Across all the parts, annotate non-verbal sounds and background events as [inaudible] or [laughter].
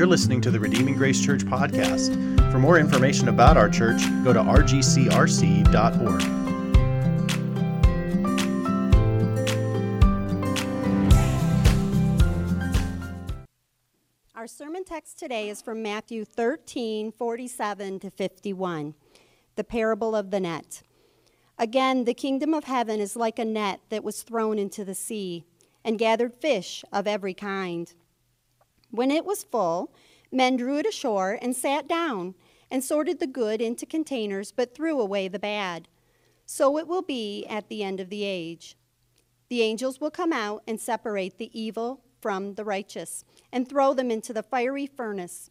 You're listening to the Redeeming Grace Church podcast. For more information about our church, go to rgcrc.org. Our sermon text today is from Matthew 13, 47 to 51, the parable of the net. Again, the kingdom of heaven is like a net that was thrown into the sea and gathered fish of every kind. When it was full, men drew it ashore and sat down and sorted the good into containers, but threw away the bad. So it will be at the end of the age. The angels will come out and separate the evil from the righteous and throw them into the fiery furnace.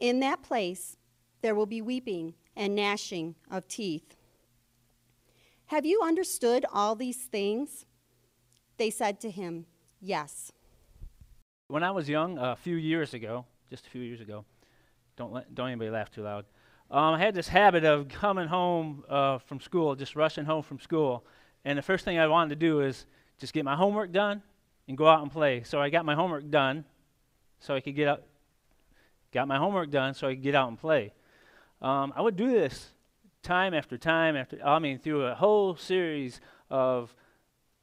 In that place, there will be weeping and gnashing of teeth. Have you understood all these things? They said to him, Yes. When I was young, a few years ago, just a few years ago, don't let, don't anybody laugh too loud. Um, I had this habit of coming home uh, from school, just rushing home from school, and the first thing I wanted to do is just get my homework done and go out and play. So I got my homework done, so I could get out. Got my homework done, so I could get out and play. Um, I would do this time after time after. I mean, through a whole series of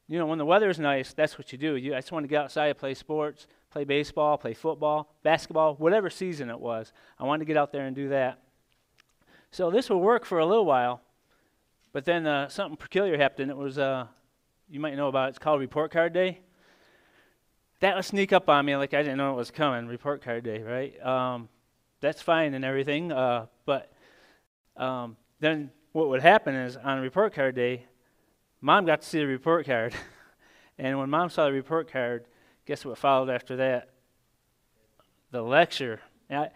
you know, when the weather is nice, that's what you do. You, I just want to get outside and play sports, play baseball, play football, basketball, whatever season it was. I wanted to get out there and do that. So this will work for a little while, but then uh, something peculiar happened. It was, uh, you might know about it, it's called Report Card Day. That would sneak up on me like I didn't know it was coming, Report Card Day, right? Um, that's fine and everything, uh, but um, then what would happen is on Report Card Day, Mom got to see the report card. [laughs] and when mom saw the report card, guess what followed after that? The lecture. I,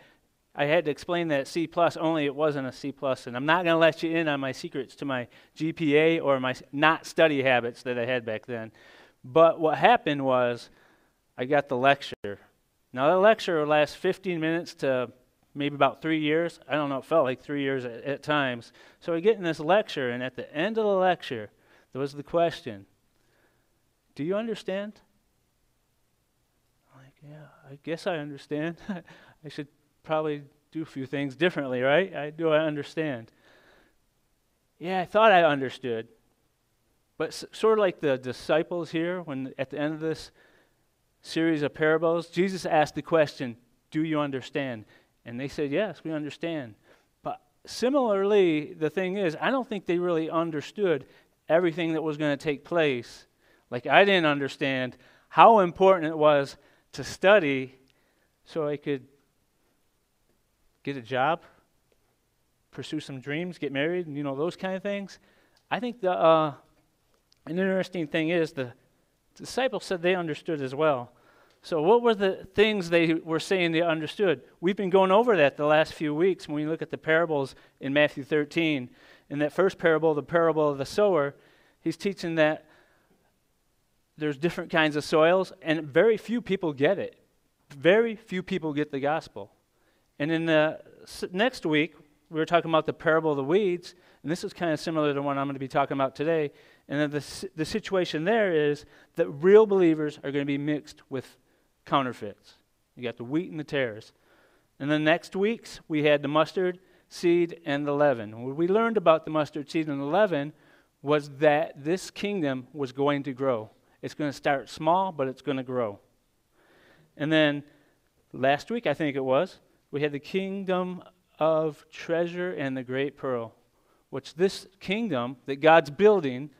I had to explain that C plus only it wasn't a C plus, and I'm not going to let you in on my secrets to my GPA or my not study habits that I had back then. But what happened was I got the lecture. Now that lecture would last 15 minutes to maybe about three years. I don't know, it felt like three years at, at times. So I get in this lecture, and at the end of the lecture, there was the question Do you understand? Yeah, I guess I understand. [laughs] I should probably do a few things differently, right? I, do I understand? Yeah, I thought I understood. But s- sort of like the disciples here, when at the end of this series of parables, Jesus asked the question, Do you understand? And they said, Yes, we understand. But similarly, the thing is, I don't think they really understood everything that was going to take place. Like, I didn't understand how important it was to study so I could get a job, pursue some dreams, get married, and, you know, those kind of things. I think the, uh, an interesting thing is the disciples said they understood as well. So, what were the things they were saying they understood? We've been going over that the last few weeks when we look at the parables in Matthew 13 in that first parable, the parable of the sower, he's teaching that there's different kinds of soils, and very few people get it. Very few people get the gospel. And in the next week, we were talking about the parable of the weeds, and this is kind of similar to the one I'm going to be talking about today. And the, the situation there is that real believers are going to be mixed with counterfeits. You got the wheat and the tares. And the next week's, we had the mustard seed, and the leaven. What we learned about the mustard seed and the leaven was that this kingdom was going to grow. It's going to start small, but it's going to grow. And then last week, I think it was, we had the kingdom of treasure and the great pearl, which this kingdom that God's building,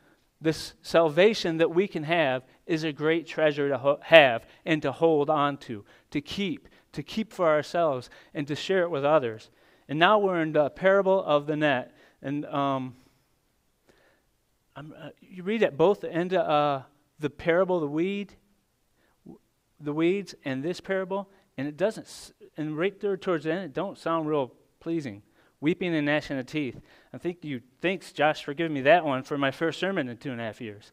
this salvation that we can have, is a great treasure to ho- have and to hold on to, to keep, to keep for ourselves, and to share it with others. And now we're in the parable of the net. And um, uh, you read at both the end of uh, the parable, the weed, the weeds, and this parable, and it doesn't, and right there towards the end, it don't sound real pleasing. Weeping and gnashing of teeth. I think you, thanks, Josh, for giving me that one for my first sermon in two and a half years.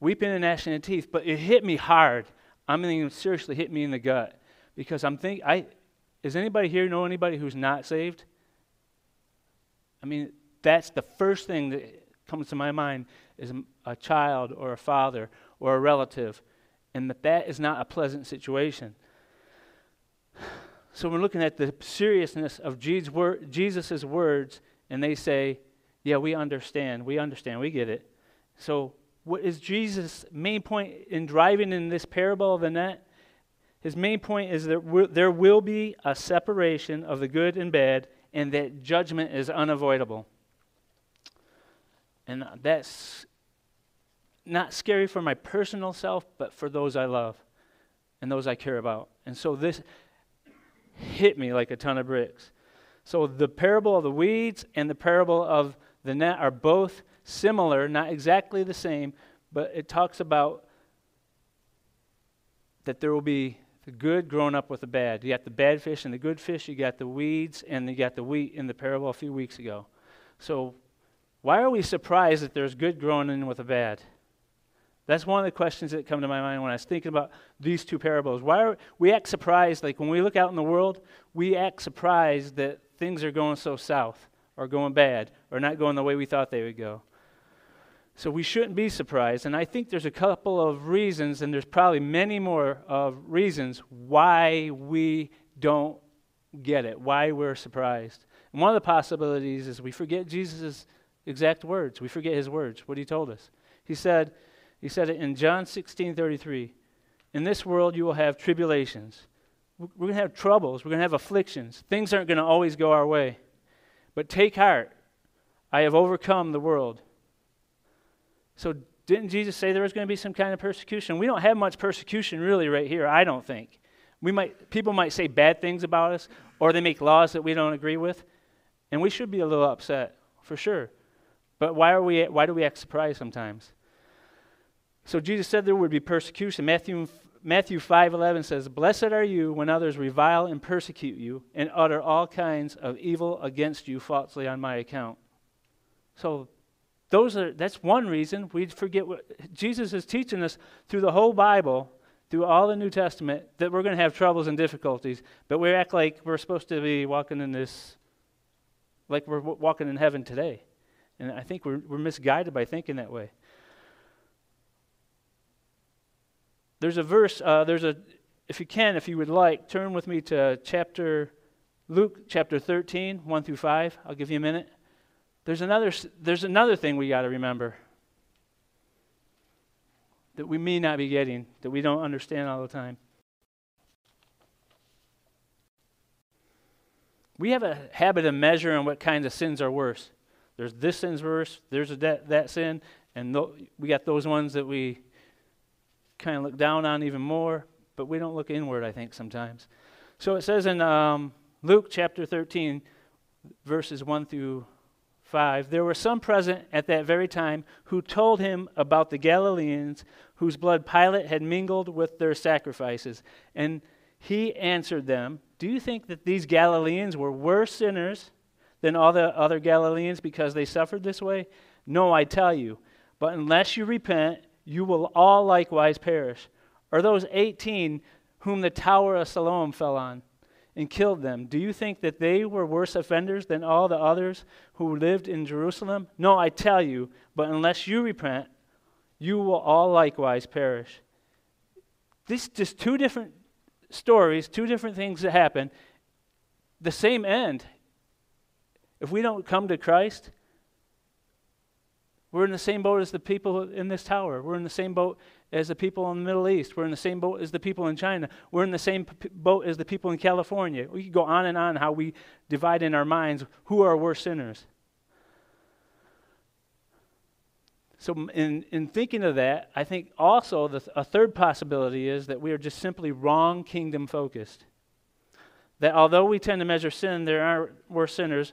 Weeping and gnashing of teeth, but it hit me hard. I mean, seriously hit me in the gut because I'm think I does anybody here know anybody who's not saved? I mean, that's the first thing that comes to my mind is a child or a father or a relative, and that that is not a pleasant situation. So we're looking at the seriousness of Jesus' words, and they say, Yeah, we understand. We understand. We get it. So, what is Jesus' main point in driving in this parable of the net? His main point is that there will be a separation of the good and bad, and that judgment is unavoidable. And that's not scary for my personal self, but for those I love and those I care about. And so this hit me like a ton of bricks. So the parable of the weeds and the parable of the net are both similar, not exactly the same, but it talks about that there will be the good growing up with the bad. You got the bad fish and the good fish, you got the weeds, and you got the wheat in the parable a few weeks ago. So why are we surprised that there's good growing in with the bad? That's one of the questions that come to my mind when I was thinking about these two parables. Why are we act surprised? Like when we look out in the world, we act surprised that things are going so south or going bad or not going the way we thought they would go. So we shouldn't be surprised. And I think there's a couple of reasons, and there's probably many more of reasons why we don't get it, why we're surprised. And one of the possibilities is we forget Jesus' exact words. We forget his words, what he told us. He said, he said it in John 16 33. In this world, you will have tribulations. We're going to have troubles. We're going to have afflictions. Things aren't going to always go our way. But take heart. I have overcome the world. So, didn't Jesus say there was going to be some kind of persecution? We don't have much persecution really right here, I don't think. We might, people might say bad things about us, or they make laws that we don't agree with, and we should be a little upset, for sure. But why, are we, why do we act surprised sometimes? So Jesus said there would be persecution. Matthew, Matthew 5.11 says, Blessed are you when others revile and persecute you and utter all kinds of evil against you falsely on my account. So those are, that's one reason we forget what Jesus is teaching us through the whole Bible, through all the New Testament, that we're going to have troubles and difficulties, but we act like we're supposed to be walking in this, like we're walking in heaven today. And I think we're, we're misguided by thinking that way. There's a verse, uh, there's a, if you can, if you would like, turn with me to chapter, Luke chapter 13, 1 through 5. I'll give you a minute. There's another, there's another thing we got to remember that we may not be getting, that we don't understand all the time. We have a habit of measuring what kinds of sins are worse. There's this sin's worse, there's that, that sin, and th- we got those ones that we kind of look down on even more, but we don't look inward, I think, sometimes. So it says in um, Luke chapter 13, verses 1 through 5 There were some present at that very time who told him about the Galileans whose blood Pilate had mingled with their sacrifices. And he answered them, Do you think that these Galileans were worse sinners than all the other Galileans because they suffered this way? No, I tell you. But unless you repent, you will all likewise perish. Or those 18 whom the tower of Siloam fell on and killed them, do you think that they were worse offenders than all the others who lived in Jerusalem? No, I tell you, but unless you repent, you will all likewise perish. This just two different stories, two different things that happen, the same end. If we don't come to Christ, we're in the same boat as the people in this tower. We're in the same boat as the people in the Middle East. We're in the same boat as the people in China. We're in the same p- boat as the people in California. We could go on and on how we divide in our minds who are worse sinners. So, in, in thinking of that, I think also the th- a third possibility is that we are just simply wrong kingdom focused. That although we tend to measure sin, there are worse sinners,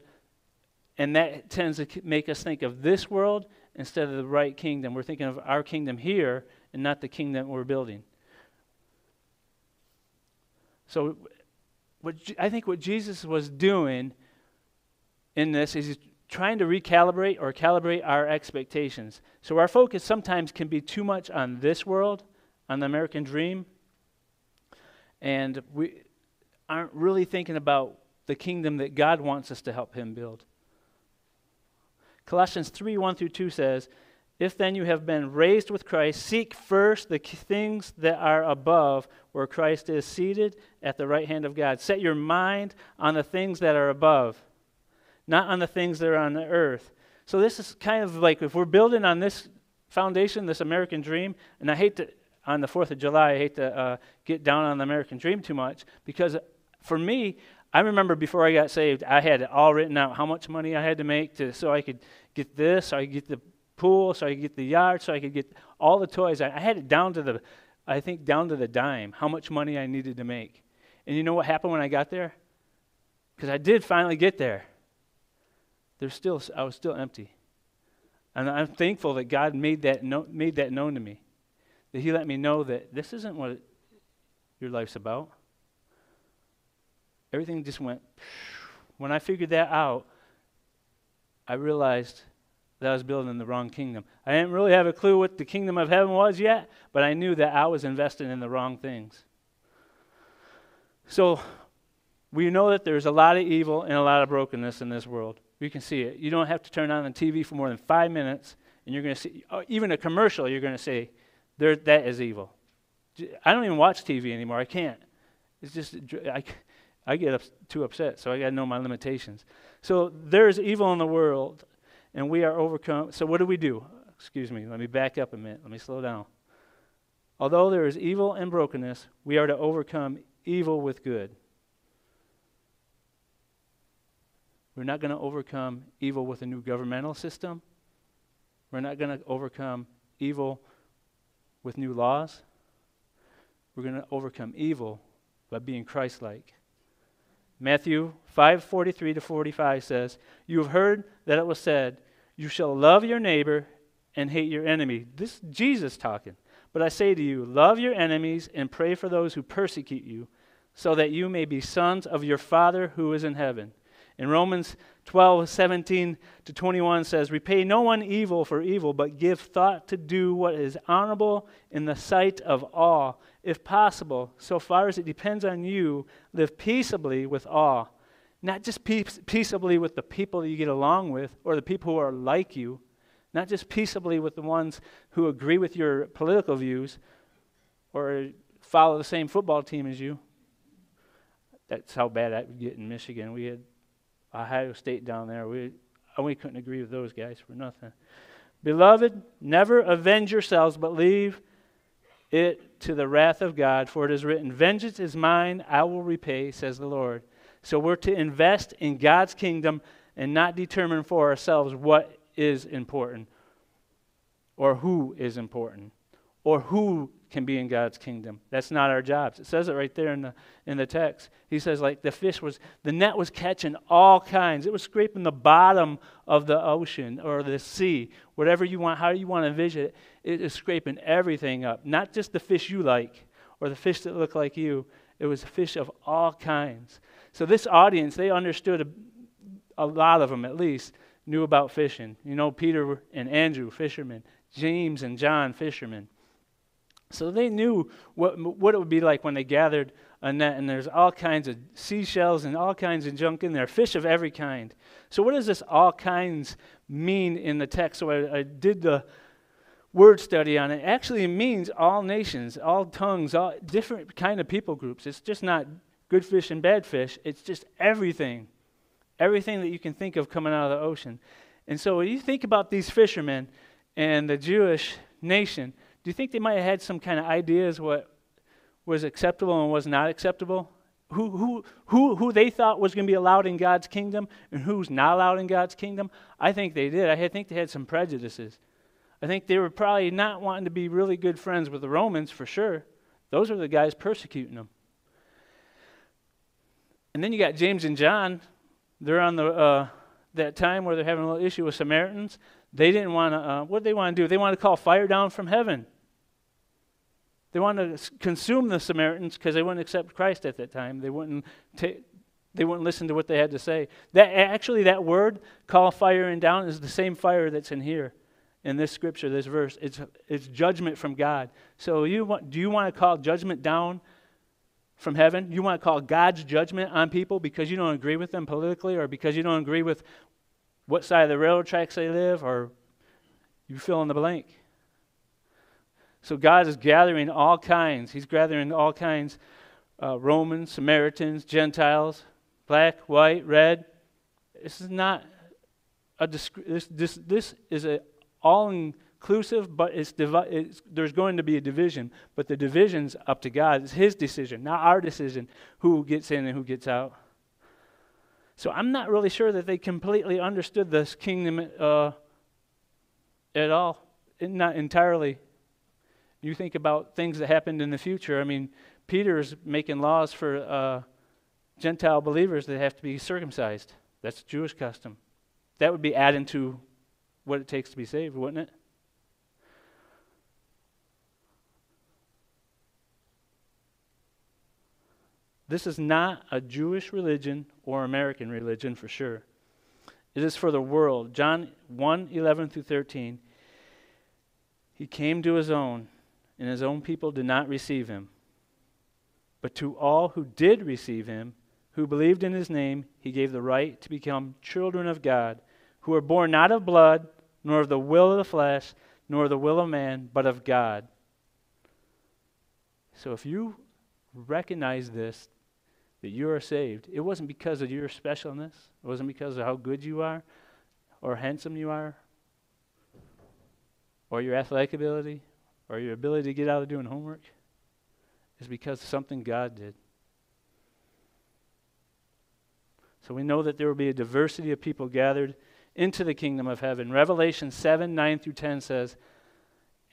and that tends to make us think of this world instead of the right kingdom. We're thinking of our kingdom here and not the kingdom we're building. So, what I think what Jesus was doing in this is he's trying to recalibrate or calibrate our expectations. So, our focus sometimes can be too much on this world, on the American dream, and we aren't really thinking about the kingdom that God wants us to help Him build. Colossians 3 1 through 2 says, If then you have been raised with Christ, seek first the things that are above, where Christ is seated at the right hand of God. Set your mind on the things that are above, not on the things that are on the earth. So, this is kind of like if we're building on this foundation, this American dream, and I hate to, on the 4th of July, I hate to uh, get down on the American dream too much because for me, I remember before I got saved, I had it all written out how much money I had to make to, so I could get this, so I could get the pool, so I could get the yard, so I could get all the toys. I, I had it down to the, I think, down to the dime, how much money I needed to make. And you know what happened when I got there? Because I did finally get there. There's still, I was still empty. And I'm thankful that God made that, no, made that known to me. That He let me know that this isn't what your life's about. Everything just went. When I figured that out, I realized that I was building the wrong kingdom. I didn't really have a clue what the kingdom of heaven was yet, but I knew that I was investing in the wrong things. So we know that there's a lot of evil and a lot of brokenness in this world. We can see it. You don't have to turn on the TV for more than five minutes, and you're going to see, uh, even a commercial, you're going to say, there, that is evil. I don't even watch TV anymore. I can't. It's just, I, I get up, too upset, so I got to know my limitations. So there's evil in the world, and we are overcome. So what do we do? Excuse me, let me back up a minute. Let me slow down. Although there is evil and brokenness, we are to overcome evil with good. We're not going to overcome evil with a new governmental system. We're not going to overcome evil with new laws. We're going to overcome evil by being Christ like. Matthew 5:43 to 45 says, "You have heard that it was said, you shall love your neighbor and hate your enemy." This Jesus talking. But I say to you, love your enemies and pray for those who persecute you, so that you may be sons of your Father who is in heaven. In Romans 12, 17 to 21 says, Repay no one evil for evil, but give thought to do what is honorable in the sight of all. If possible, so far as it depends on you, live peaceably with all. Not just peace, peaceably with the people you get along with or the people who are like you, not just peaceably with the ones who agree with your political views or follow the same football team as you. That's how bad I would get in Michigan. We had Ohio State down there. We, oh, we couldn't agree with those guys for nothing. Beloved, never avenge yourselves, but leave it to the wrath of God, for it is written, Vengeance is mine, I will repay, says the Lord. So we're to invest in God's kingdom and not determine for ourselves what is important or who is important or who can be in God's kingdom. That's not our jobs. It says it right there in the in the text. He says like the fish was the net was catching all kinds. It was scraping the bottom of the ocean or the sea, whatever you want, how you want to envision it. It is scraping everything up. Not just the fish you like or the fish that look like you. It was fish of all kinds. So this audience, they understood a, a lot of them at least knew about fishing. You know, Peter and Andrew, fishermen. James and John, fishermen. So they knew what, what it would be like when they gathered a net, and there's all kinds of seashells and all kinds of junk in there, fish of every kind. So, what does this all kinds mean in the text? So, I, I did the word study on it. it. Actually, it means all nations, all tongues, all different kind of people groups. It's just not good fish and bad fish, it's just everything. Everything that you can think of coming out of the ocean. And so, when you think about these fishermen and the Jewish nation, do you think they might have had some kind of ideas what was acceptable and was not acceptable? Who, who, who, who they thought was going to be allowed in God's kingdom and who's not allowed in God's kingdom? I think they did. I think they had some prejudices. I think they were probably not wanting to be really good friends with the Romans for sure. Those are the guys persecuting them. And then you got James and John. They're on the uh, that time where they're having a little issue with Samaritans. They didn't want to. Uh, what did they want to do? They wanted to call fire down from heaven. They wanted to consume the Samaritans because they wouldn't accept Christ at that time. They wouldn't, they wouldn't listen to what they had to say. That, actually, that word, call fire and down, is the same fire that's in here, in this scripture, this verse. It's, it's judgment from God. So you want, do you want to call judgment down from heaven? You want to call God's judgment on people because you don't agree with them politically or because you don't agree with what side of the railroad tracks they live or You fill in the blank. So God is gathering all kinds. He's gathering all kinds uh, Romans, Samaritans, Gentiles, black, white, red. This is not a this, this, this is a all inclusive, but it's, it's, there's going to be a division. But the division's up to God. It's His decision, not our decision, who gets in and who gets out. So I'm not really sure that they completely understood this kingdom uh, at all, not entirely. You think about things that happened in the future. I mean, Peter's making laws for uh, Gentile believers that have to be circumcised. That's Jewish custom. That would be adding to what it takes to be saved, wouldn't it? This is not a Jewish religion or American religion for sure. It is for the world. John 1 11 through 13. He came to his own, and his own people did not receive him. But to all who did receive him, who believed in his name, he gave the right to become children of God, who are born not of blood, nor of the will of the flesh, nor the will of man, but of God. So if you recognize this, that you are saved, it wasn't because of your specialness, it wasn't because of how good you are, or handsome you are, or your athletic ability, or your ability to get out of doing homework. is because of something God did. So we know that there will be a diversity of people gathered into the kingdom of heaven. Revelation 7 9 through 10 says,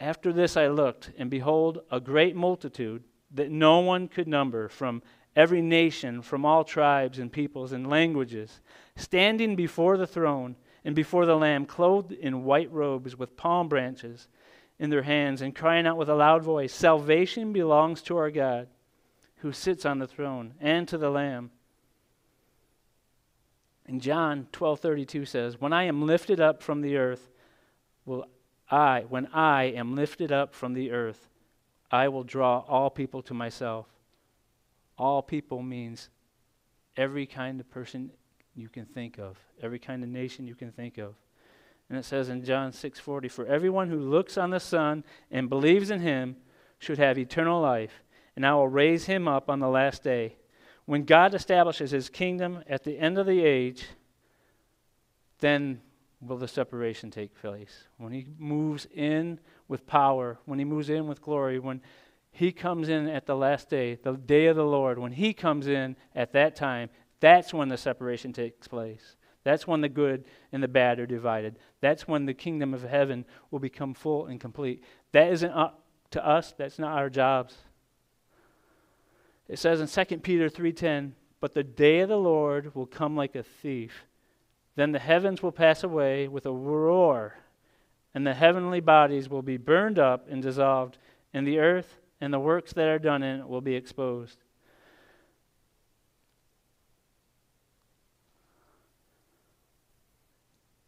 After this I looked, and behold, a great multitude that no one could number from every nation, from all tribes and peoples and languages, standing before the throne and before the Lamb, clothed in white robes with palm branches in their hands, and crying out with a loud voice Salvation belongs to our God, who sits on the throne, and to the Lamb. And John 12:32 says, "When I am lifted up from the earth, will I, when I am lifted up from the earth, I will draw all people to myself." All people means every kind of person you can think of, every kind of nation you can think of. And it says in John 6:40, "For everyone who looks on the Son and believes in him should have eternal life, and I will raise him up on the last day." When God establishes his kingdom at the end of the age, then will the separation take place. When he moves in with power, when he moves in with glory, when he comes in at the last day, the day of the Lord, when he comes in at that time, that's when the separation takes place. That's when the good and the bad are divided. That's when the kingdom of heaven will become full and complete. That isn't up to us, that's not our jobs. It says in 2 Peter 3:10, "But the day of the Lord will come like a thief. Then the heavens will pass away with a roar, and the heavenly bodies will be burned up and dissolved, and the earth and the works that are done in it will be exposed."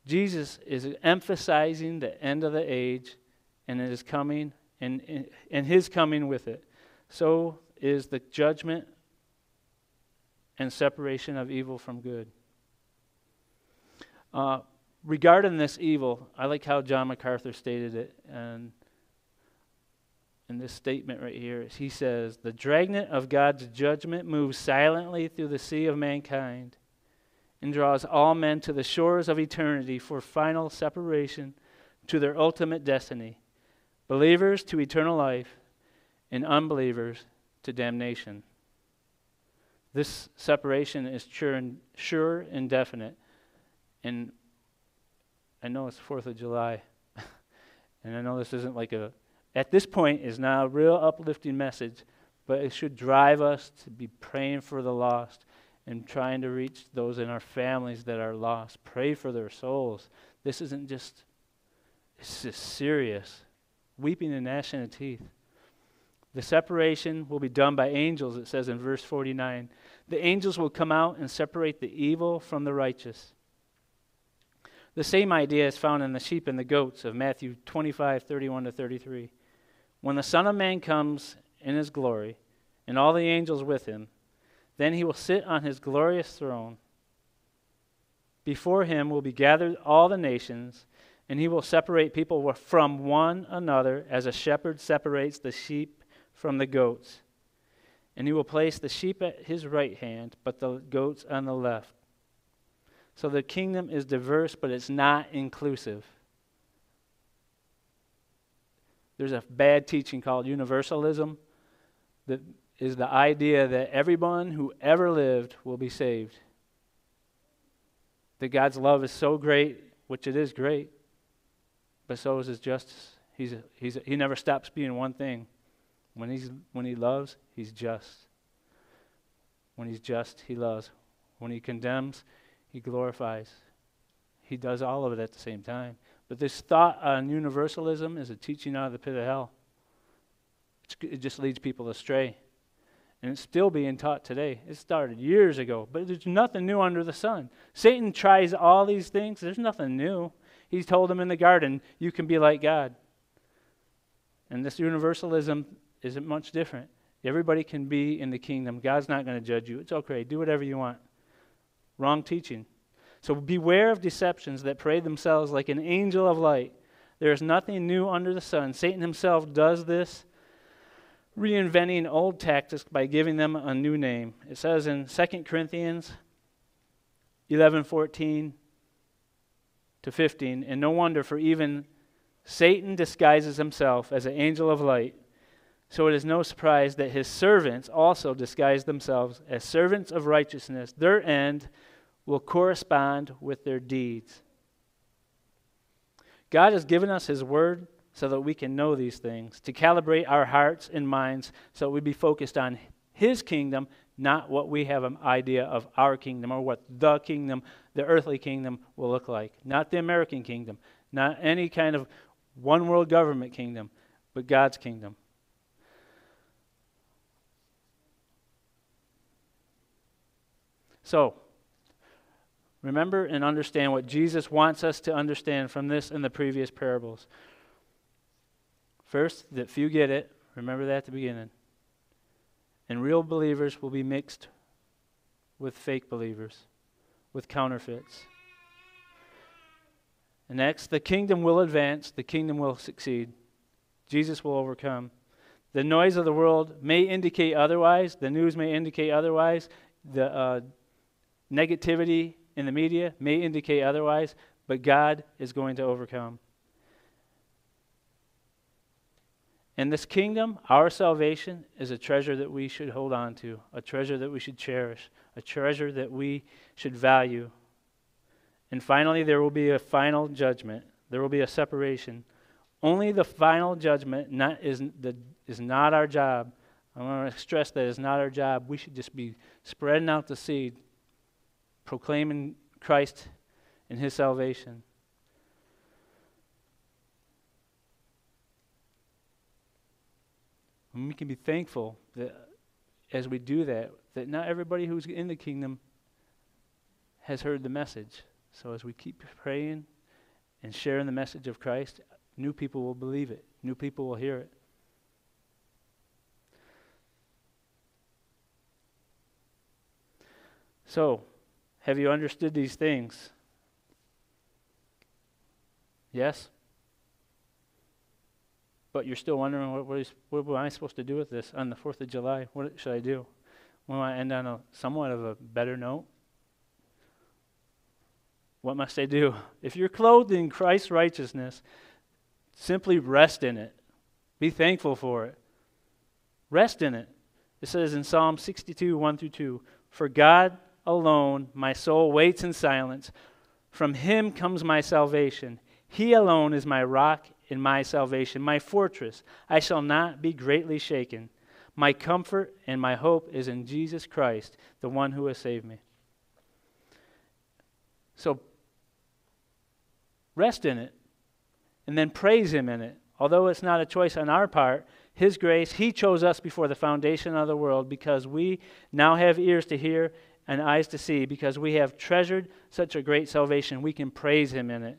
Jesus is emphasizing the end of the age and it is coming and, and his coming with it. So is the judgment and separation of evil from good. Uh, regarding this evil, I like how John MacArthur stated it, and in this statement right here, he says, The dragnet of God's judgment moves silently through the sea of mankind and draws all men to the shores of eternity for final separation to their ultimate destiny believers to eternal life, and unbelievers to damnation. This separation is sure and, sure and definite. And I know it's 4th of July, [laughs] and I know this isn't like a, at this point, is not a real uplifting message, but it should drive us to be praying for the lost and trying to reach those in our families that are lost. Pray for their souls. This isn't just, it's just serious. Weeping and gnashing of teeth. The separation will be done by angels, it says in verse 49. The angels will come out and separate the evil from the righteous. The same idea is found in the sheep and the goats of Matthew 25, 31 to 33. When the Son of Man comes in his glory, and all the angels with him, then he will sit on his glorious throne. Before him will be gathered all the nations, and he will separate people from one another as a shepherd separates the sheep from the goats. And he will place the sheep at his right hand, but the goats on the left. So the kingdom is diverse, but it's not inclusive. There's a bad teaching called universalism that is the idea that everyone who ever lived will be saved. That God's love is so great, which it is great, but so is his justice. He's, he's, he never stops being one thing. When, he's, when he loves, he's just. When he's just, he loves. When he condemns, he glorifies. He does all of it at the same time. But this thought on universalism is a teaching out of the pit of hell. it just leads people astray. And it's still being taught today. It started years ago, but there's nothing new under the sun. Satan tries all these things, there's nothing new. He told them in the garden, You can be like God. And this universalism isn't much different. Everybody can be in the kingdom. God's not going to judge you. It's okay. Do whatever you want. Wrong teaching. So beware of deceptions that parade themselves like an angel of light. There is nothing new under the sun. Satan himself does this, reinventing old tactics by giving them a new name. It says in 2 Corinthians 11:14 to 15, and no wonder for even Satan disguises himself as an angel of light. So it is no surprise that his servants also disguise themselves as servants of righteousness. Their end will correspond with their deeds. God has given us His Word so that we can know these things, to calibrate our hearts and minds so we be focused on His kingdom, not what we have an idea of our kingdom or what the kingdom, the earthly kingdom, will look like. Not the American kingdom, not any kind of one world government kingdom, but God's kingdom. So, Remember and understand what Jesus wants us to understand from this and the previous parables. First, that few get it. Remember that at the beginning. And real believers will be mixed with fake believers, with counterfeits. And next, the kingdom will advance, the kingdom will succeed. Jesus will overcome. The noise of the world may indicate otherwise, the news may indicate otherwise, the uh, negativity in the media may indicate otherwise, but God is going to overcome. And this kingdom, our salvation, is a treasure that we should hold on to, a treasure that we should cherish, a treasure that we should value. And finally, there will be a final judgment. There will be a separation. Only the final judgment not, is, the, is not our job. I want to stress that it's not our job. We should just be spreading out the seed, proclaiming Christ and his salvation. And we can be thankful that as we do that, that not everybody who's in the kingdom has heard the message. So as we keep praying and sharing the message of Christ, new people will believe it, new people will hear it. So, have you understood these things? Yes? But you're still wondering what, what, is, what am I supposed to do with this on the 4th of July? What should I do? Want I end on a somewhat of a better note? What must I do? If you're clothed in Christ's righteousness, simply rest in it. Be thankful for it. Rest in it. It says in Psalm 62, 1 through 2 For God alone my soul waits in silence. From him comes my salvation. He alone is my rock and my salvation, my fortress. I shall not be greatly shaken. My comfort and my hope is in Jesus Christ, the one who has saved me. So rest in it and then praise him in it. Although it's not a choice on our part, his grace, he chose us before the foundation of the world because we now have ears to hear and eyes to see because we have treasured such a great salvation. We can praise him in it.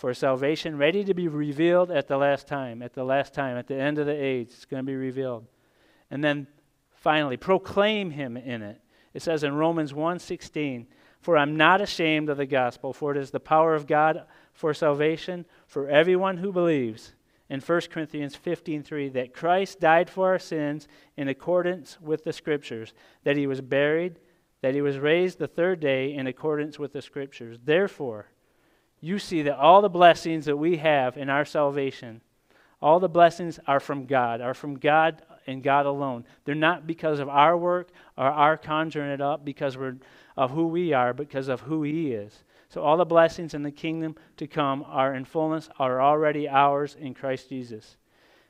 for salvation, ready to be revealed at the last time. At the last time, at the end of the age, it's going to be revealed. And then finally, proclaim him in it. It says in Romans 1:16, "For I'm not ashamed of the gospel, for it is the power of God for salvation for everyone who believes." In 1 Corinthians 15:3 that Christ died for our sins in accordance with the scriptures, that he was buried, that he was raised the third day in accordance with the scriptures. Therefore, you see that all the blessings that we have in our salvation, all the blessings are from God, are from God and God alone. They're not because of our work or our conjuring it up because we're of who we are, because of who He is. So all the blessings in the kingdom to come are in fullness, are already ours in Christ Jesus.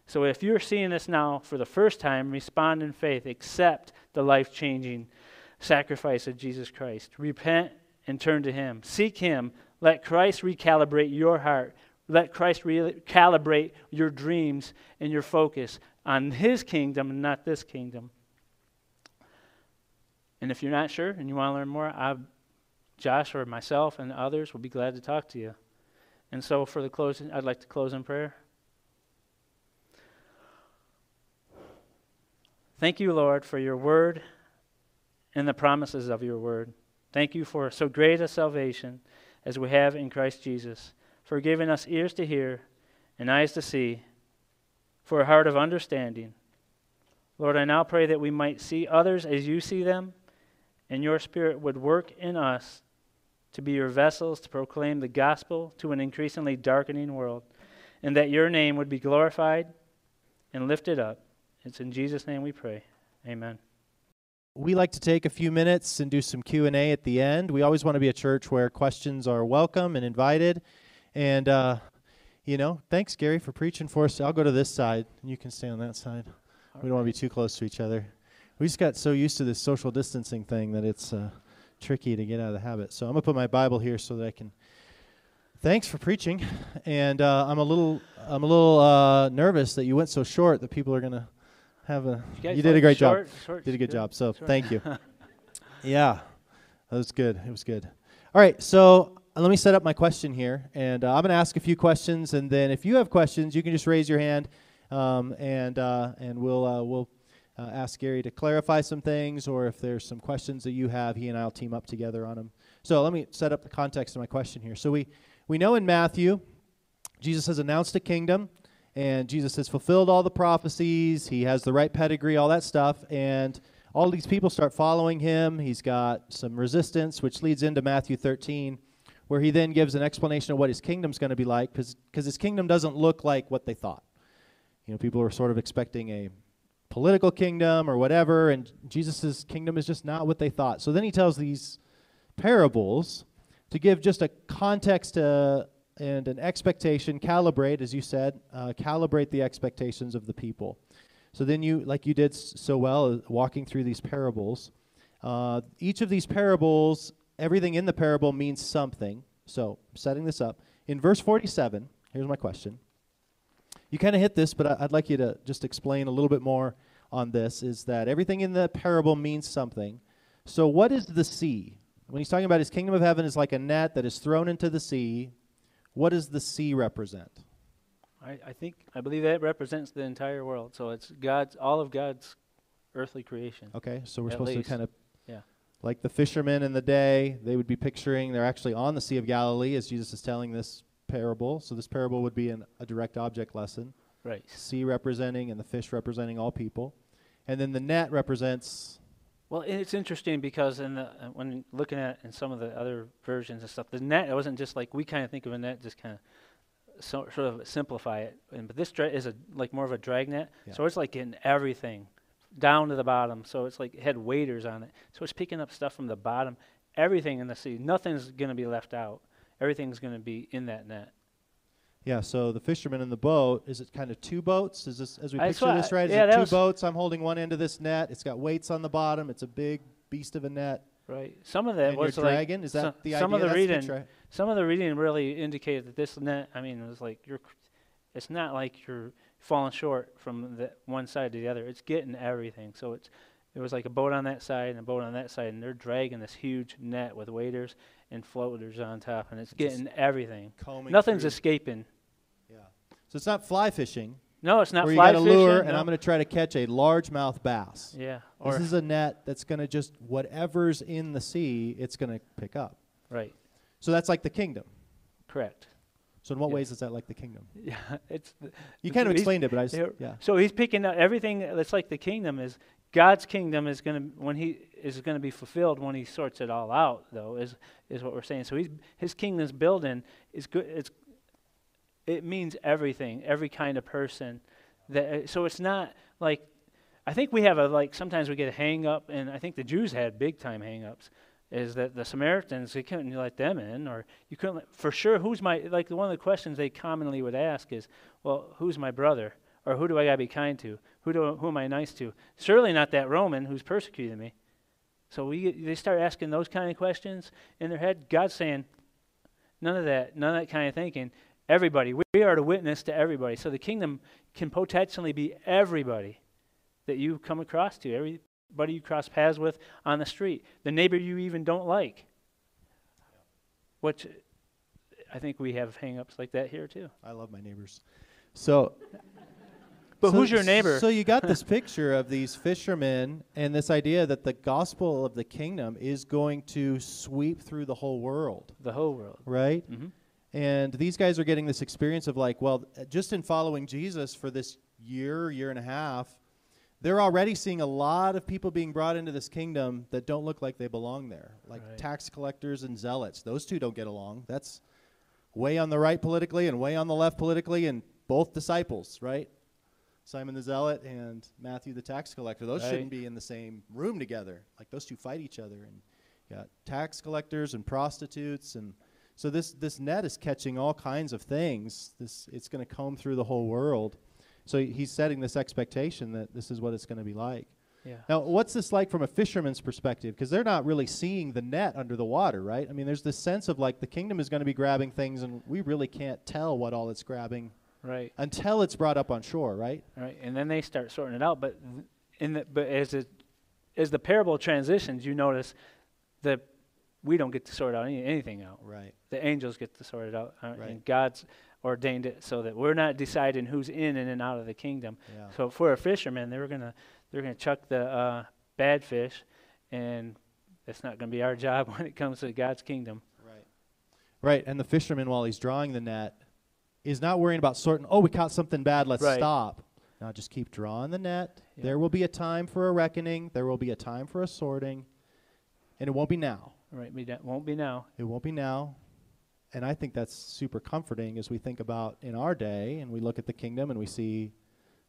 So if you're seeing this now for the first time, respond in faith, accept the life changing sacrifice of Jesus Christ. Repent and turn to Him. Seek Him. Let Christ recalibrate your heart. Let Christ recalibrate your dreams and your focus on His kingdom and not this kingdom. And if you're not sure and you want to learn more, I, Josh or myself and others will be glad to talk to you. And so, for the closing, I'd like to close in prayer. Thank you, Lord, for your word and the promises of your word. Thank you for so great a salvation as we have in Christ Jesus, for giving us ears to hear and eyes to see, for a heart of understanding. Lord, I now pray that we might see others as you see them, and your Spirit would work in us to be your vessels to proclaim the gospel to an increasingly darkening world, and that your name would be glorified and lifted up. It's in Jesus' name we pray. Amen we like to take a few minutes and do some q&a at the end. We always want to be a church where questions are welcome and invited. And uh, you know thanks gary for preaching for us. I'll go to this side. And you can stay on that side. All we don't want to be too close to each other. We just got so used to this social distancing thing that it's uh, tricky to get out of the habit. So i'm going to put my bible here so that i can thanks for preaching. And uh, i'm a little i'm a little uh, nervous that you went so short that people are going to have a. You, you did a great short, job. Short, did a good, good, job. So short. thank you. [laughs] yeah, that was good. It was good. All right, so uh, let me set up my question here, and uh, I'm going to ask a few questions, and then if you have questions, you can just raise your hand, um, and uh, and we'll uh, we'll uh, ask Gary to clarify some things, or if there's some questions that you have, he and I'll team up together on them. So let me set up the context of my question here. So we we know in Matthew, Jesus has announced a kingdom and Jesus has fulfilled all the prophecies. He has the right pedigree, all that stuff. And all these people start following him. He's got some resistance, which leads into Matthew 13, where he then gives an explanation of what his kingdom's going to be like, because his kingdom doesn't look like what they thought. You know, people are sort of expecting a political kingdom or whatever, and Jesus' kingdom is just not what they thought. So then he tells these parables to give just a context to and an expectation, calibrate, as you said, uh, calibrate the expectations of the people. So then you, like you did so well, uh, walking through these parables, uh, each of these parables, everything in the parable means something. So, setting this up. In verse 47, here's my question. You kind of hit this, but I, I'd like you to just explain a little bit more on this is that everything in the parable means something. So, what is the sea? When he's talking about his kingdom of heaven is like a net that is thrown into the sea, what does the sea represent? I, I think I believe that represents the entire world. So it's God's all of God's earthly creation. Okay, so we're supposed least. to kind of yeah. Like the fishermen in the day, they would be picturing they're actually on the Sea of Galilee as Jesus is telling this parable. So this parable would be an, a direct object lesson. Right. Sea representing and the fish representing all people. And then the net represents well, it's interesting because in the, uh, when looking at in some of the other versions and stuff, the net it wasn't just like we kind of think of a net, just kind of so, sort of simplify it. And, but this is a like more of a drag net, yeah. so it's like in everything down to the bottom. So it's like it had waders on it, so it's picking up stuff from the bottom, everything in the sea. Nothing's going to be left out. Everything's going to be in that net. Yeah, so the fisherman in the boat, is it kind of two boats? Is this as we picture this right? Is yeah, it two boats? I'm holding one end of this net. It's got weights on the bottom. It's a big beast of a net. Right. Some of that and was like dragon. Is that some, the some of the reading. The some of the reading really indicated that this net. I mean, it was like you're. It's not like you're falling short from the one side to the other. It's getting everything. So it's it was like a boat on that side and a boat on that side, and they're dragging this huge net with waders and floaters on top, and it's Just getting everything. Combing Nothing's through. escaping. Yeah. So it's not fly fishing, No, it's not where you fly got a fishing. lure, and no. I'm going to try to catch a largemouth bass. yeah, or This is a net that's going to just whatever's in the sea, it's going to pick up. right, So that's like the kingdom. correct. So in what Yeah. ways is that like the kingdom? [laughs] Yeah, it's You kind of [laughs] explained it, but I just, yeah. So he's picking up everything that's like the kingdom is God's kingdom is going to when he is going to be fulfilled when he sorts it all out though is is what we're saying. So he's his kingdom's building is good it's it means everything, every kind of person that uh, so it's not like I think we have a like sometimes we get a hang up and I think the Jews had big time hang ups is that the Samaritans you couldn't let them in or you couldn't let, for sure who's my like one of the questions they commonly would ask is well who's my brother? Or who do I got to be kind to? Who do who am I nice to? Surely not that Roman who's persecuting me so we they start asking those kind of questions in their head God's saying none of that none of that kind of thinking. Everybody we are to witness to everybody. So the kingdom can potentially be everybody that you come across to everybody you cross paths with on the street the neighbor you even don't like. Which I think we have hang-ups like that here too. I love my neighbors. So but so- who's your neighbor So you got this [laughs] picture of these fishermen and this idea that the gospel of the kingdom is going to sweep through the whole world, the whole world right? hmm And these guys are getting this experience of like, well, just in following Jesus for this year, year and a half, they're already seeing a lot of people being brought into this kingdom that don't look like they belong there, like Right. tax collectors and zealots. Those two don't get along. That's way on the right politically and way on the left politically, and both disciples, right? Simon the Zealot and Matthew the tax collector. Those Right. shouldn't be in the same room together. Like those two fight each other, and you got tax collectors and prostitutes, and so this this net is catching all kinds of things. This it's going to comb through the whole world. So he's setting this expectation that this is what it's going to be like. yeah Now, what's this like from a fisherman's perspective? Because they're not really seeing the net under the water, right? I mean, there's this sense of like the kingdom is going to be grabbing things, and we really can't tell what all it's grabbing right until it's brought up on shore, right? right and then they start sorting it out but in the but as it as the parable transitions you notice that we don't get to sort out any, anything out Right. the angels get to sort it out uh, Right. and god's ordained it so that we're not deciding who's in and and out of the kingdom Yeah. so for a fisherman they were gonna they're gonna chuck the uh, bad fish and that's not gonna be our [laughs] job when it comes to god's kingdom Right. Right. And the fisherman, while he's drawing the net, is not worrying about sorting. Oh, we caught something bad. Let's Right. stop. Now just keep drawing the net. Yeah. There will be a time for a reckoning. There will be a time for a sorting, and it won't be now. right it won't be now It won't be now. And I think that's super comforting as we think about in our day and we look at the kingdom and we see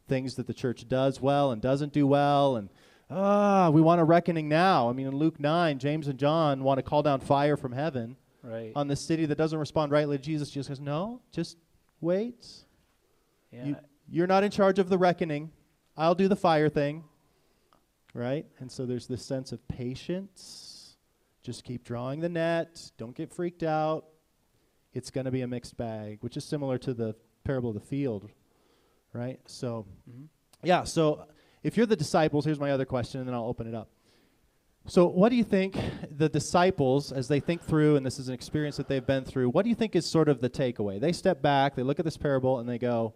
things that the church does well and doesn't do well and ah, we want a reckoning now. I mean in Luke 9, James and John want to call down fire from heaven right on the city that doesn't respond rightly to Jesus. Jesus goes, "No, just wait. yeah You, you're not in charge of the reckoning. I'll do the fire thing." Right? And so there's this sense of patience. Just keep drawing the net. Don't get freaked out. It's going to be a mixed bag, which is similar to the parable of the field, right? So, Mhm. yeah, so if you're the disciples, here's my other question, and then I'll open it up. So, what do you think the disciples, as they think through, and this is an experience that they've been through, what do you think is sort of the takeaway? They step back, they look at this parable, and they go,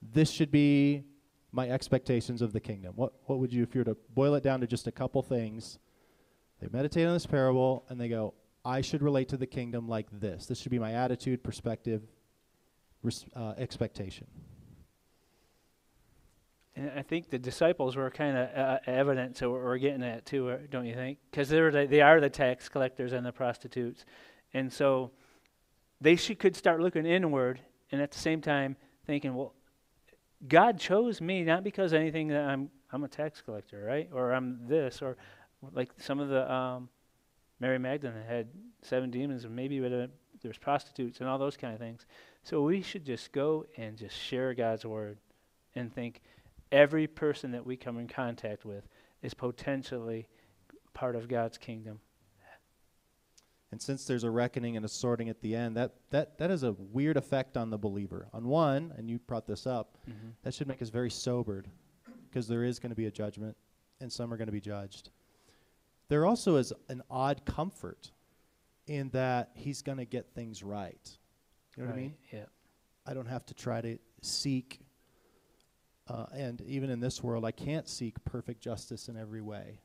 This should be my expectations of the kingdom. What, what would you, if you were to boil it down to just a couple things? They meditate on this parable, and they go, I should relate to the kingdom like this. This should be my attitude, perspective, res- uh, expectation. And I think the disciples were kind of uh, evident to what we're getting at too, uh, don't you think? Because they're the, they are the tax collectors and the prostitutes, and so they should, could start looking inward, and at the same time thinking, well, God chose me not because anything that I'm I'm a tax collector, right? Or I'm this, or like some of the um, Mary Magdalene had seven demons, and maybe there's prostitutes and all those kind of things. So we should just go and just share God's word, and think every person that we come in contact with is potentially part of God's kingdom. And since there's a reckoning and a sorting at the end, that, that, that has a weird effect on the believer. On one, and you brought this up, Mm-hmm. that should make us very sobered because there is going to be a judgment and some are going to be judged. There also is an odd comfort in that he's going to get things right. You know what I mean? Yeah. I don't have to try to seek, uh, and even in this world, I can't seek perfect justice in every way.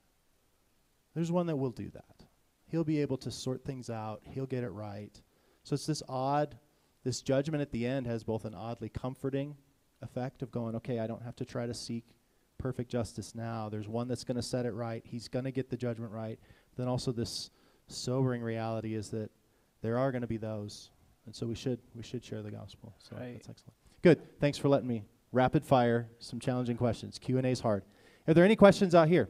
There's one that will do that. He'll be able to sort things out, he'll get it right. So it's this odd, this judgment at the end has both an oddly comforting effect of going, okay, I don't have to try to seek perfect justice now. There's one that's going to set it right, he's going to get the judgment right. Then also, this sobering reality is that there are going to be those and so we should we should share the gospel. So Right. that's excellent. Good. Thanks for letting me rapid fire some challenging questions. Q and A is hard. Are there any questions out here?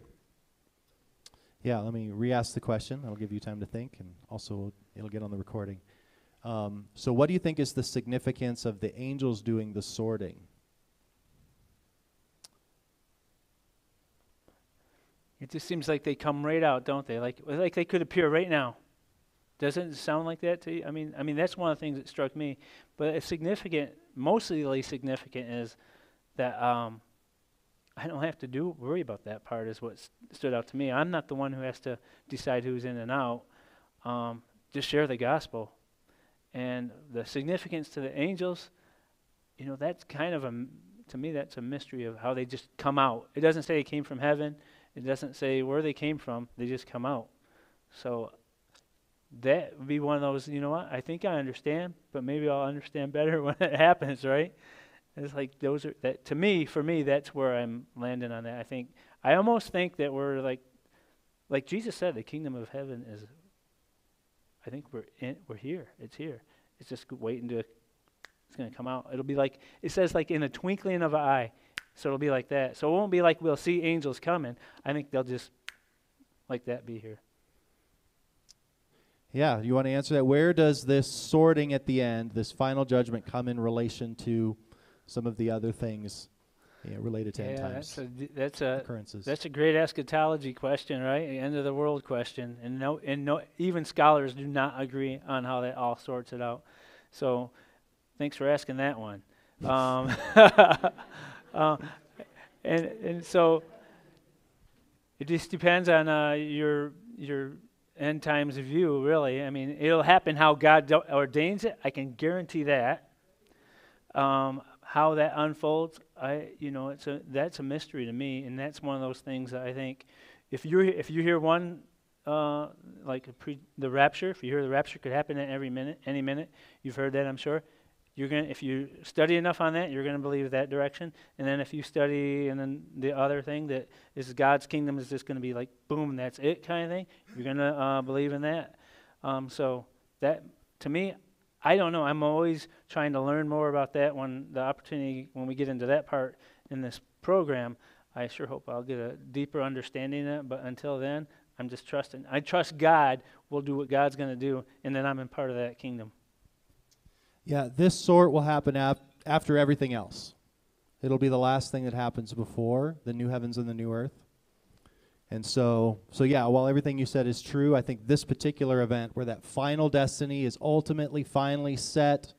Yeah, let me re-ask the question. I'll give you time to think, and also it'll get on the recording. Um, so, what do you think is the significance of the angels doing the sorting? It just seems like they come right out, don't they? Like like they could appear right now. Doesn't it sound like that to you? I mean, I mean that's one of the things that struck me. But it's significant, mostly significant, is that um, I don't have to do worry about that part. Is what s- stood out to me. I'm not the one who has to decide who's in and out. Um, just share the gospel, and the significance to the angels. You know, that's kind of a to me that's a mystery of how they just come out. It doesn't say it came from heaven. It doesn't say where they came from. They just come out. So that would be one of those, you know what? I think I understand, but maybe I'll understand better [laughs] when it happens, right? It's like those are that to me, for me, that's where I'm landing on that. I think I almost think that we're like like Jesus said, the kingdom of heaven is I think we're in we're here. It's here. It's just waiting to it's gonna come out. It'll be like it says like in a twinkling of an eye. So it'll be like that. So it won't be like we'll see angels coming. I think they'll just like that be here. Yeah, you want to answer that? Where does this sorting at the end, this final judgment, come in relation to some of the other things you know, related to end times that's a that's a occurrences? that's a great eschatology question, right? End of the world question, and no, and no, even scholars do not agree on how that all sorts it out. So, thanks for asking that one. Um, [laughs] uh, and and so it just depends on uh, your your end times of view, really. I mean, it'll happen how God ordains it. I can guarantee that. Um, how that unfolds, I you know, it's a that's a mystery to me, and that's one of those things that I think if you if you hear one uh, like pre, the rapture, if you hear the rapture could happen at every minute, any minute, you've heard that, I'm sure. You're gonna if you study enough on that, you're gonna believe that direction, and then if you study and then the other thing that is God's kingdom is just gonna be like boom, that's it kind of thing. You're gonna uh, believe in that. Um, so that to me, I don't know. I'm always trying to learn more about that when the opportunity when we get into that part in this program. I sure hope I'll get a deeper understanding of it. But until then, I'm just trusting. I trust God will do what God's going to do, and then I'm in part of that kingdom. Yeah, this sort will happen ap- after everything else. It'll be the last thing that happens before the new heavens and the new earth. And so, so yeah, while everything you said is true, I think this particular event where that final destiny is ultimately finally set,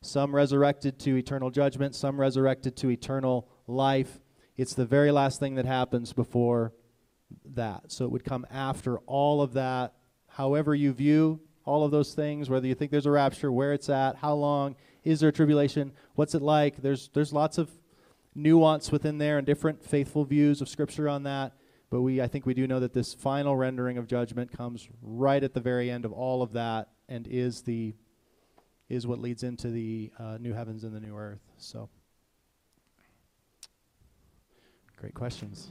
some resurrected to eternal judgment, some resurrected to eternal life, it's the very last thing that happens before that. So it would come after all of that. However you view all of those things, whether you think there's a rapture, where it's at, how long, is there a tribulation, what's it like? There's there's lots of nuance within there and different faithful views of scripture on that. But we I think we do know that this final rendering of judgment comes right at the very end of all of that and is the is what leads into the uh, new heavens and the new earth. So great questions.